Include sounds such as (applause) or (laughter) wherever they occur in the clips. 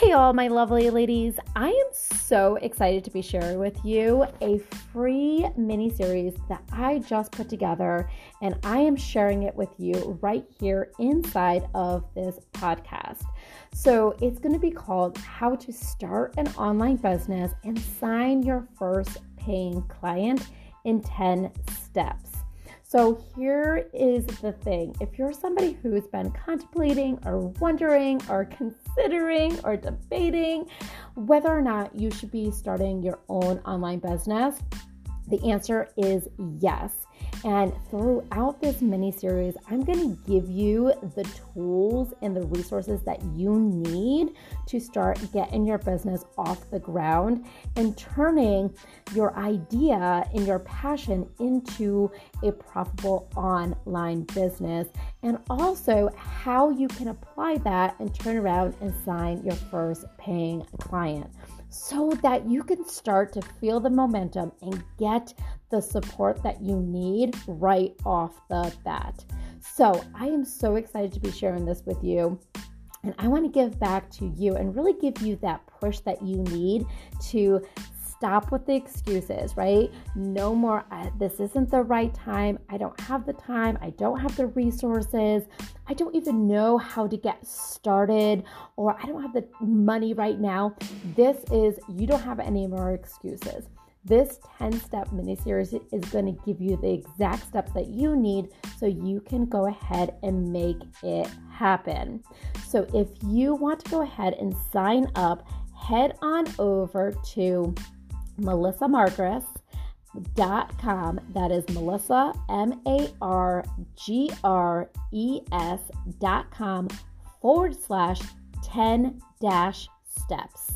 Hey, all my lovely ladies. I am so excited to be sharing with you a free mini series that I just put together, and I am sharing it with you right here inside of this podcast. So, it's going to be called How to Start an Online Business and Sign Your First Paying Client in 10 Steps. So, here is the thing if you're somebody who's been contemplating or wondering or considering or debating whether or not you should be starting your own online business, the answer is yes. And throughout this mini series, I'm going to give you the tools and the resources that you need to start getting your business off the ground and turning your idea and your passion into a profitable online business. And also how you can apply that and turn around and sign your first paying client so that you can start to feel the momentum and get the support that you need right off the bat. So, I am so excited to be sharing this with you. And I want to give back to you and really give you that push that you need to stop with the excuses, right? No more, uh, this isn't the right time. I don't have the time. I don't have the resources. I don't even know how to get started, or I don't have the money right now. This is, you don't have any more excuses. This 10 step mini series is going to give you the exact steps that you need so you can go ahead and make it happen. So, if you want to go ahead and sign up, head on over to melissamargres.com. That is Melissa, M A R G R E S dot com forward slash 10 dash steps.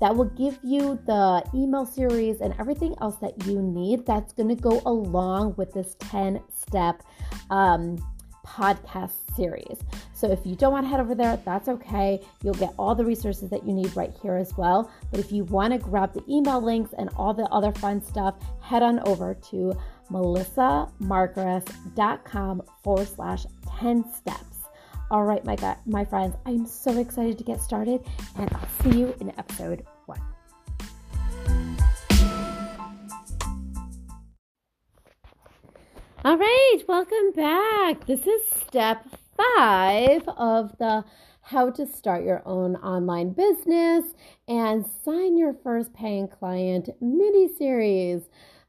That will give you the email series and everything else that you need that's going to go along with this 10 step um, podcast series. So if you don't want to head over there, that's okay. You'll get all the resources that you need right here as well. But if you want to grab the email links and all the other fun stuff, head on over to melissamargres.com forward slash 10 steps. All right, my, my friends, I'm so excited to get started, and I'll see you in episode All right, welcome back. This is step five of the how to start your own online business and sign your first paying client mini series.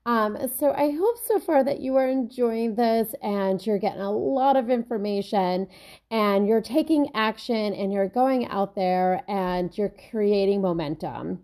Um, so I hope so far that you are enjoying this and you're getting a lot of information and you're taking action and you're going out there and you're creating momentum.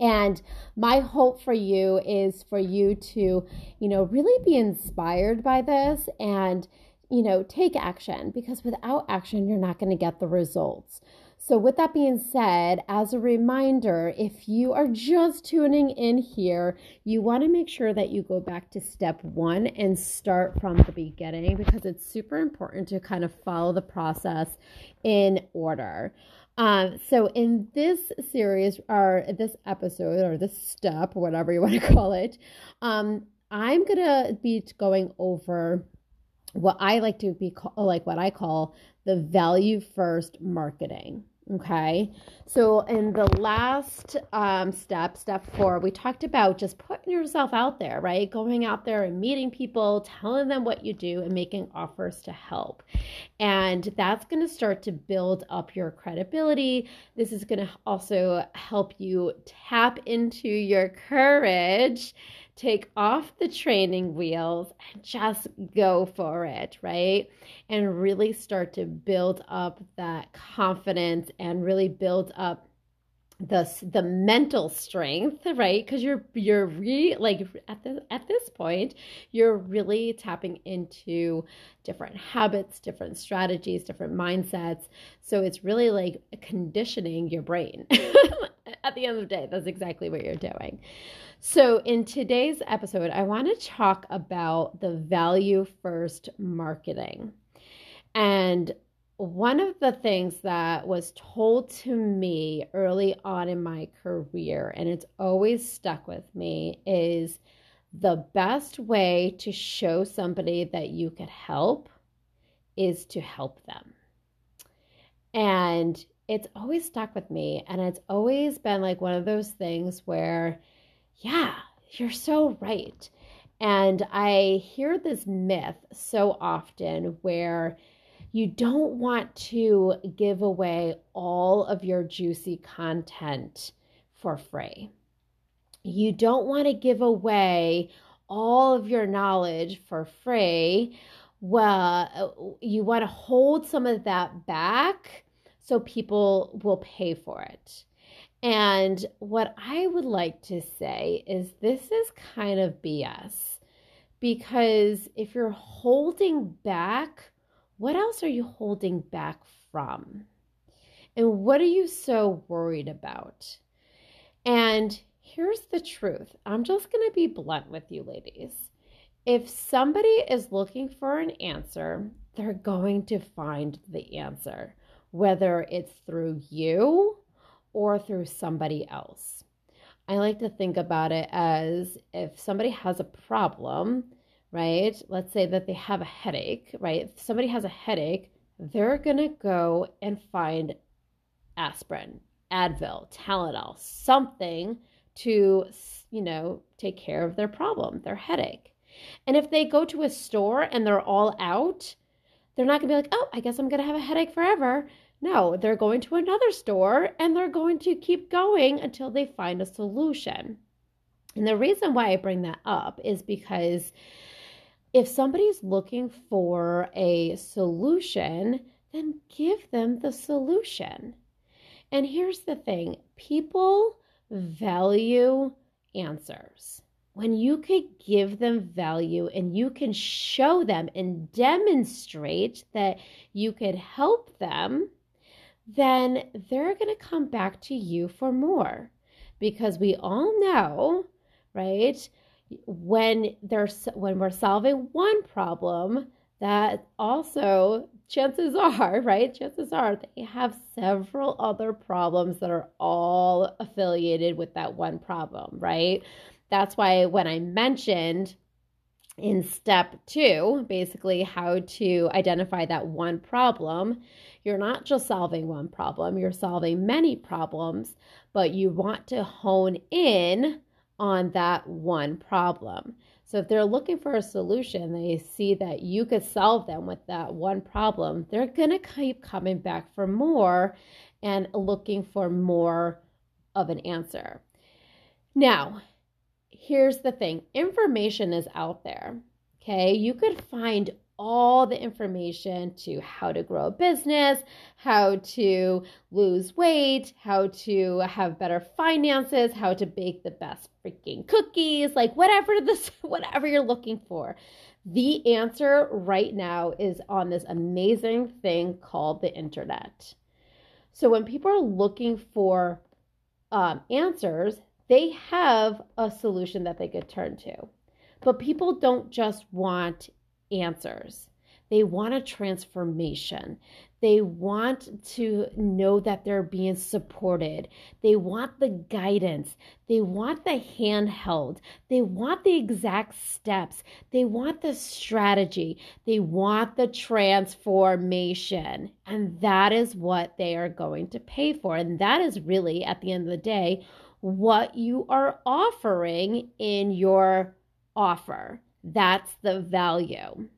And my hope for you is for you to, you know, really be inspired by this and you know, take action because without action, you're not going to get the results. So, with that being said, as a reminder, if you are just tuning in here, you want to make sure that you go back to step one and start from the beginning because it's super important to kind of follow the process in order. Um, so, in this series, or this episode, or this step, whatever you want to (laughs) call it, um, I'm to be going over what I like to be call, like what I call the value first marketing. Okay. So in the last um, step, step four, we talked about just putting yourself out there, right? Going out there and meeting people, telling them what you do, and making offers to help. And that's going to start to build up your credibility. This is going to also help you tap into your courage take off the training wheels and just go for it, right? And really start to build up that confidence and really build up the the mental strength right? Because you're you're re like at the at this point you're really tapping into different habits different strategies different mindsets. So it's really like conditioning your brain (laughs) at the end of the day. That's exactly what you're doing. So in today's episode i want to talk about the value first marketing. And one of the things that was told to me early on in my career, and it's always stuck with me, is the best way to show somebody that you could help is to help them. And it's always stuck with me. And it's always been like one of those things where, yeah, you're so right. And I hear this myth so often where you don't want to give away all of your juicy content for free. You don't want to give away all of your knowledge for free. Well, you want to hold some of that back so people will pay for it. And what I would like to say is this is kind of BS because if you're holding back, what else are you holding back from? And what are you so worried about? And here's the truth I'm just going to be blunt with you, ladies. If somebody is looking for an answer, they're going to find the answer, whether it's through you or through somebody else. I like to think about it as if somebody has a problem, right? Let's say that they have a headache, right? If somebody has a headache, they're going to go and find aspirin, Advil, Tylenol, something to, you know, take care of their problem, their headache. And if they go to a store and they're all out, they're not going to be like, oh, I guess I'm going to have a headache forever. No, they're going to another store and they're going to keep going until they find a solution. And the reason why I bring that up is because if somebody's looking for a solution, then give them the solution. And here's the thing people value answers. When you could give them value and you can show them and demonstrate that you could help them, then they're going to come back to you for more. Because we all know, right? When there's when we're solving one problem, that also chances are, (laughs) right? Chances are they have several other problems that are all affiliated with that one problem, right? That's why when I mentioned in step two, basically how to identify that one problem, you're not just solving one problem, you're solving many problems, but you want to hone in on that one problem. So if they're looking for a solution, they see that you could solve them with that one problem, they're going to keep coming back for more and looking for more of an answer. Now, here's the thing information is out there. Okay, you could find all the information to how to grow a business, how to lose weight, how to have better finances, how to bake the best freaking cookies, like whatever this (laughs) whatever you're looking for. The answer right now is on this amazing thing called the internet. So when people are looking for um, answers, they have a solution that they could turn to. But people don't just want answers. They want a transformation. They want to know that they're being supported. They want the guidance. They want the handheld. They want the exact steps. They want the strategy. They want the transformation. And that is what they are going to pay for. And that is really, at the end of the day, what you are offering in your offer. That's the value.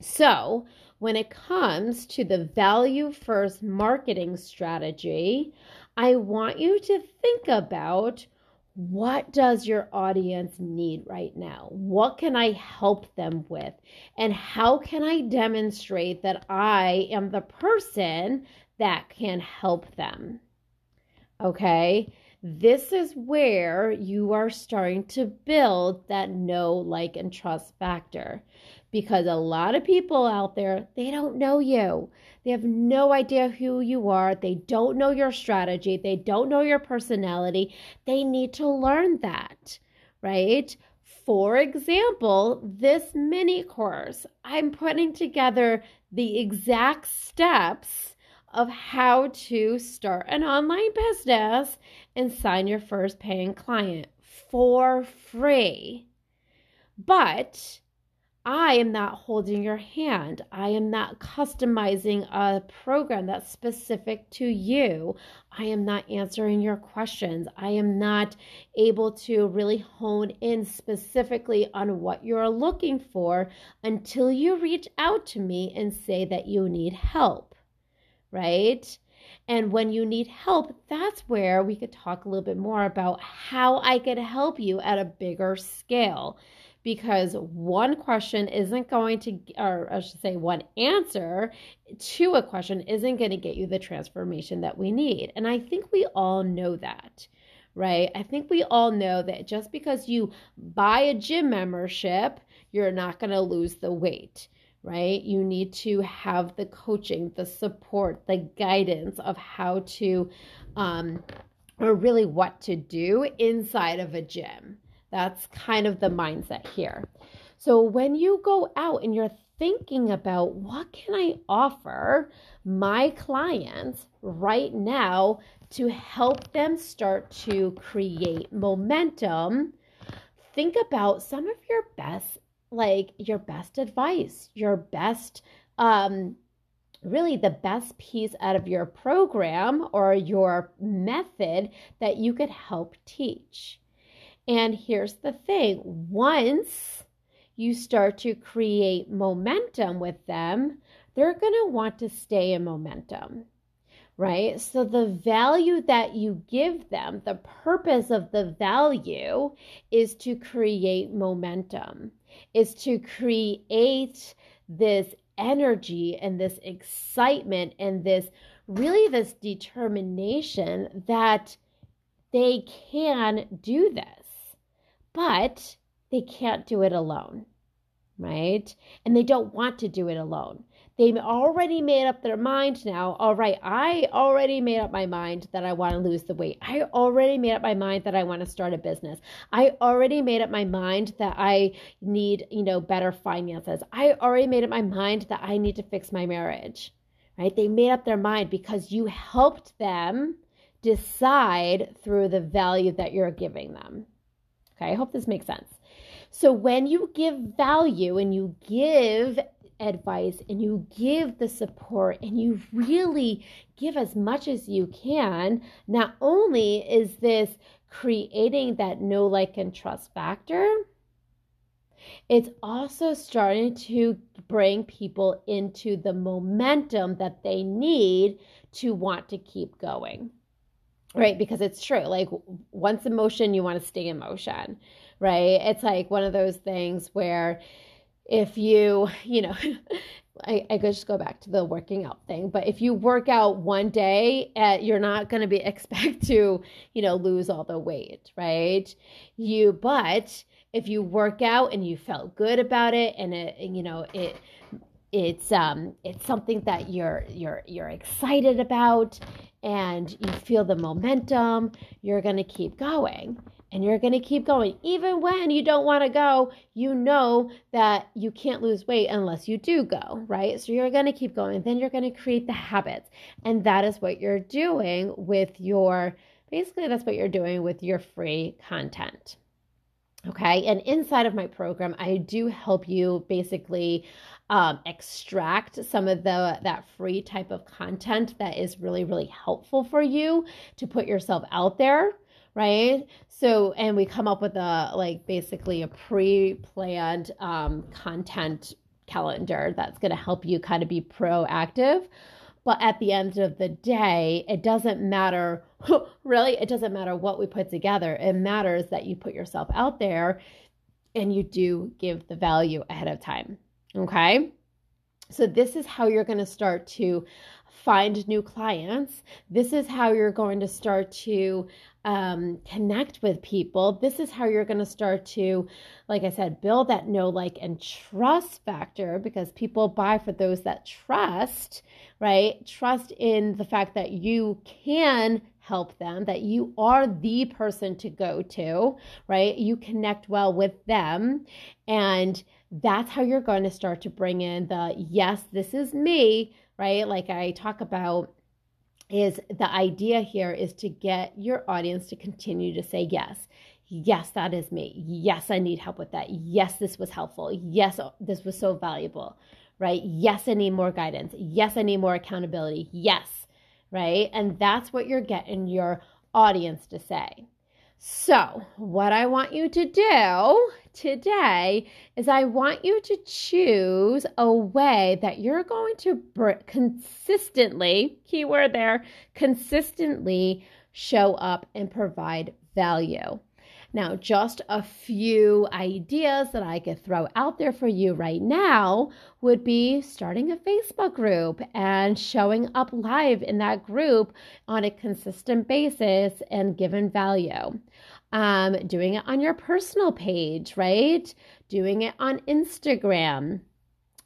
So, when it comes to the value first marketing strategy, I want you to think about what does your audience need right now? What can I help them with? And how can I demonstrate that I am the person that can help them? Okay? This is where you are starting to build that know, like, and trust factor because a lot of people out there, they don't know you. They have no idea who you are. They don't know your strategy. They don't know your personality. They need to learn that, right? For example, this mini course, I'm putting together the exact steps of how to start an online business and sign your first paying client for free. But I am not holding your hand. I am not customizing a program that's specific to you. I am not answering your questions. I am not able to really hone in specifically on what you're looking for until you reach out to me and say that you need help, right? And when you need help, that's where we could talk a little bit more about how I could help you at a bigger scale because one question isn't going to, or I should say, one answer to a question isn't going to get you the transformation that we need. And I think we all know that, right? I think we all know that just because you buy a gym membership, you're not going to lose the weight right? You need to have the coaching, the support, the guidance of how to, um, or really what to do inside of a gym. That's kind of the mindset here. So when you go out and you're thinking about what can I offer my clients right now to help them start to create momentum, think about some of your best like your best advice, your best um really the best piece out of your program or your method that you could help teach. And here's the thing once you start to create momentum with them, they're going to want to stay in momentum, right? So, the value that you give them, the purpose of the value is to create momentum, is to create this energy and this excitement and this really this determination that they can do this but they can't do it alone, right? And they don't want to do it alone. They've already made up their mind now. All right, I already made up my mind that I want to lose the weight. I already made up my mind that I want to start a business. I already made up my mind that I need, you know, better finances. I already made up my mind that I need to fix my marriage. Right? They made up their mind because you helped them decide through the value that you're giving them. Okay, I hope this makes sense. So when you give value and you give advice and you give the support and you really give as much as you can, not only is this creating that know, like, and trust factor, it's also starting to bring people into the momentum that they need to want to keep going right? Because it's true like once in motion you want to stay in motion right? It's like one of those things where if you you know (laughs) I, I could just go back to the working out thing but if you work out one day uh, you're not going to be (laughs) expect to you know lose all the weight right? You but if you work out and you felt good about it and it you know it it's um it's something that you're you're you're excited about and you feel the momentum you're going to keep going and you're going to keep going even when you don't want to go you know that you can't lose weight unless you do go right so you're going to keep going then you're going to create the habits and that is what you're doing with your basically that's what you're doing with your free content Okay. And inside of my program, I do help you basically um, extract some of the that free type of content that is really, really helpful for you to put yourself out there. Right. So, and we come up with a like basically a pre planned um, content calendar that's going to help you kind of be proactive but at the end of the day, it doesn't matter, (laughs) really, it doesn't matter what we put together. It matters that you put yourself out there and you do give the value ahead of time. Okay. So, this is how you're going to start to find new clients. This is how you're going to start to um, connect with people. This is how you're going to start to, like I said, build that know, like, and trust factor because people buy for those that trust, right? Trust in the fact that you can help them, that you are the person to go to, right? You connect well with them. And that's how you're going to start to bring in the yes, this is me, right? Like I talk about is the idea here is to get your audience to continue to say yes. Yes, that is me. Yes, I need help with that. Yes, this was helpful. Yes, oh, this was so valuable, right? Yes, I need more guidance. Yes, I need more accountability. Yes, right? And that's what you're getting your audience to say. So, what I want you to do today is I want you to choose a way that you're going to br- consistently, keyword there, consistently show up and provide value. Now, just a few ideas that I could throw out there for you right now would be starting a Facebook group and showing up live in that group on a consistent basis and giving value. Um, doing it on your personal page, right? Doing it on Instagram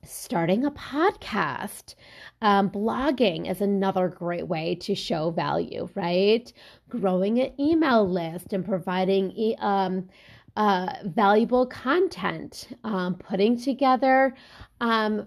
starting a podcast. Um, blogging is another great way to show value, right? Growing an email list and providing e- um, uh, valuable content, um, putting together um,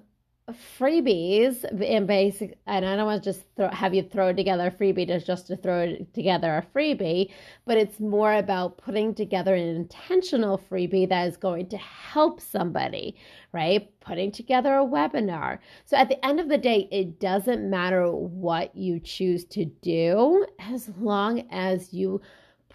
freebies and basic and i don't want to just throw, have you throw together a freebie just, just to throw together a freebie but it's more about putting together an intentional freebie that is going to help somebody right? Putting together a webinar. So at the end of the day it doesn't matter what you choose to do as long as you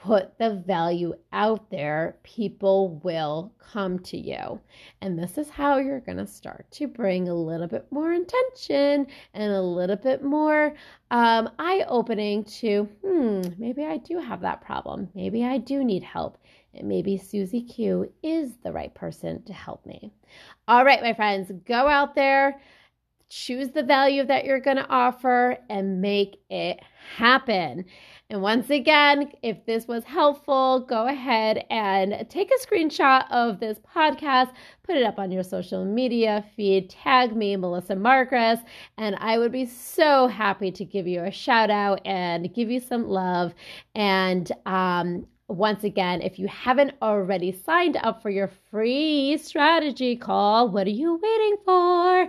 put the value out there, people will come to you. And this is how you're going to start to bring a little bit more intention and a little bit more um, eye opening to, hmm, maybe I do have that problem. Maybe I do need help. And maybe Susie Q is the right person to help me. All right, my friends, go out there choose the value that you're going to offer and make it happen. And once again, if this was helpful, go ahead and take a screenshot of this podcast, put it up on your social media feed, tag me, Melissa Margres, and I would be so happy to give you a shout out and give you some love. And um, once again, if you haven't already signed up for your free strategy call, what are you waiting for?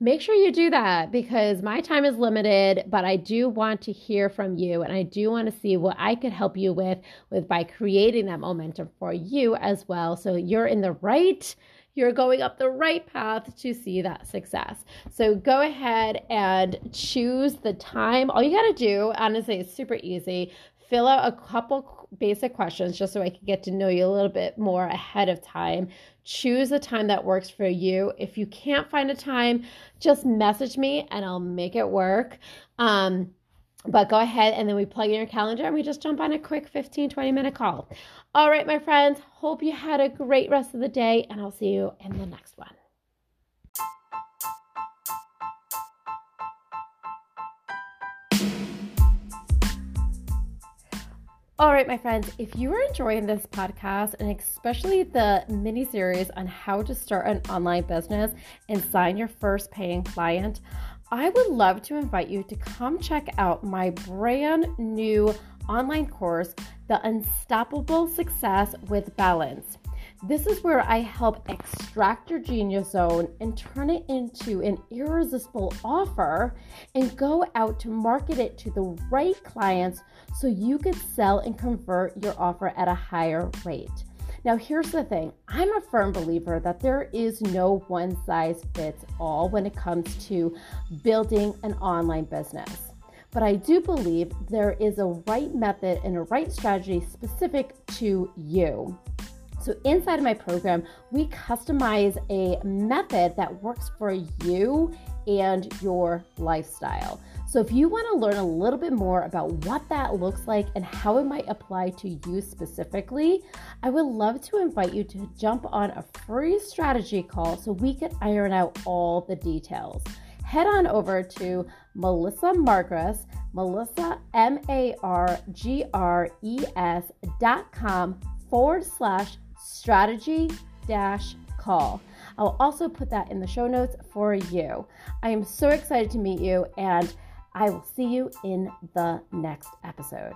Make sure you do that because my time is limited, but I do want to hear from you and I do want to see what I could help you with with by creating that momentum for you as well so you're in the right you're going up the right path to see that success. So go ahead and choose the time. All you got to do, honestly, is super easy. Fill out a couple basic questions just so I can get to know you a little bit more ahead of time. Choose a time that works for you. If you can't find a time, just message me and I'll make it work. Um, but go ahead and then we plug in your calendar and we just jump on a quick 15 20 minute call. All right, my friends, hope you had a great rest of the day and I'll see you in the next one. All right, my friends, if you are enjoying this podcast and especially the mini series on how to start an online business and sign your first paying client, I would love to invite you to come check out my brand new online course, The Unstoppable Success with Balance. This is where I help extract your genius zone and turn it into an irresistible offer and go out to market it to the right clients so you could sell and convert your offer at a higher rate. Now, here's the thing I'm a firm believer that there is no one size fits all when it comes to building an online business. But I do believe there is a right method and a right strategy specific to you. So, inside of my program, we customize a method that works for you and your lifestyle. So, if you want to learn a little bit more about what that looks like and how it might apply to you specifically, I would love to invite you to jump on a free strategy call so we can iron out all the details. Head on over to Melissa Margres, Melissa M A R G R E S dot com forward slash strategy dash call. I'll also put that in the show notes for you. I am so excited to meet you, and I will see you in the next episode.